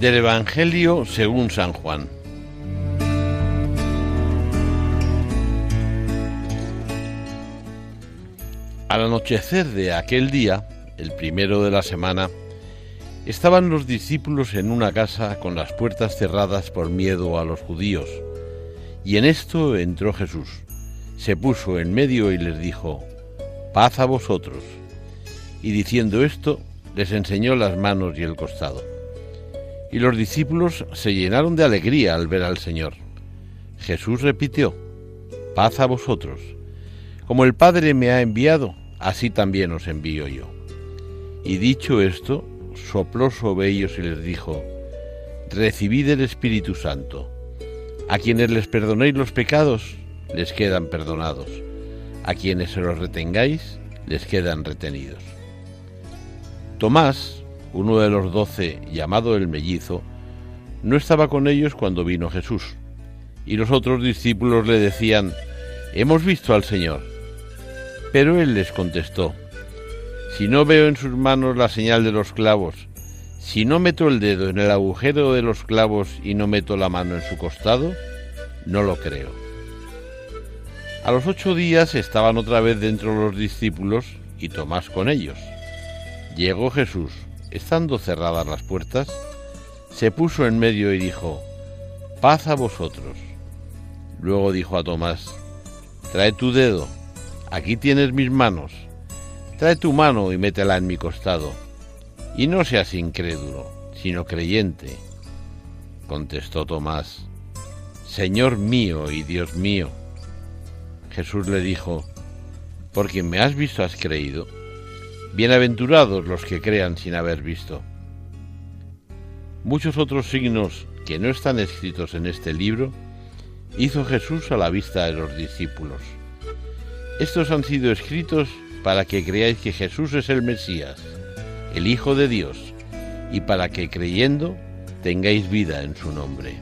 Del Evangelio según San Juan. Al anochecer de aquel día, el primero de la semana, estaban los discípulos en una casa con las puertas cerradas por miedo a los judíos. Y en esto entró Jesús, se puso en medio y les dijo, paz a vosotros. Y diciendo esto, les enseñó las manos y el costado. Y los discípulos se llenaron de alegría al ver al Señor. Jesús repitió, paz a vosotros. Como el Padre me ha enviado, así también os envío yo. Y dicho esto, sopló sobre ellos y les dijo, recibid el Espíritu Santo. A quienes les perdonéis los pecados, les quedan perdonados. A quienes se los retengáis, les quedan retenidos. Tomás, uno de los doce, llamado el mellizo, no estaba con ellos cuando vino Jesús. Y los otros discípulos le decían, Hemos visto al Señor. Pero él les contestó, Si no veo en sus manos la señal de los clavos, si no meto el dedo en el agujero de los clavos y no meto la mano en su costado, no lo creo. A los ocho días estaban otra vez dentro los discípulos y Tomás con ellos. Llegó Jesús, estando cerradas las puertas, se puso en medio y dijo, paz a vosotros. Luego dijo a Tomás, trae tu dedo, aquí tienes mis manos, trae tu mano y métela en mi costado, y no seas incrédulo, sino creyente. Contestó Tomás, Señor mío y Dios mío. Jesús le dijo, porque me has visto has creído. Bienaventurados los que crean sin haber visto. Muchos otros signos que no están escritos en este libro hizo Jesús a la vista de los discípulos. Estos han sido escritos para que creáis que Jesús es el Mesías, el Hijo de Dios, y para que creyendo tengáis vida en su nombre.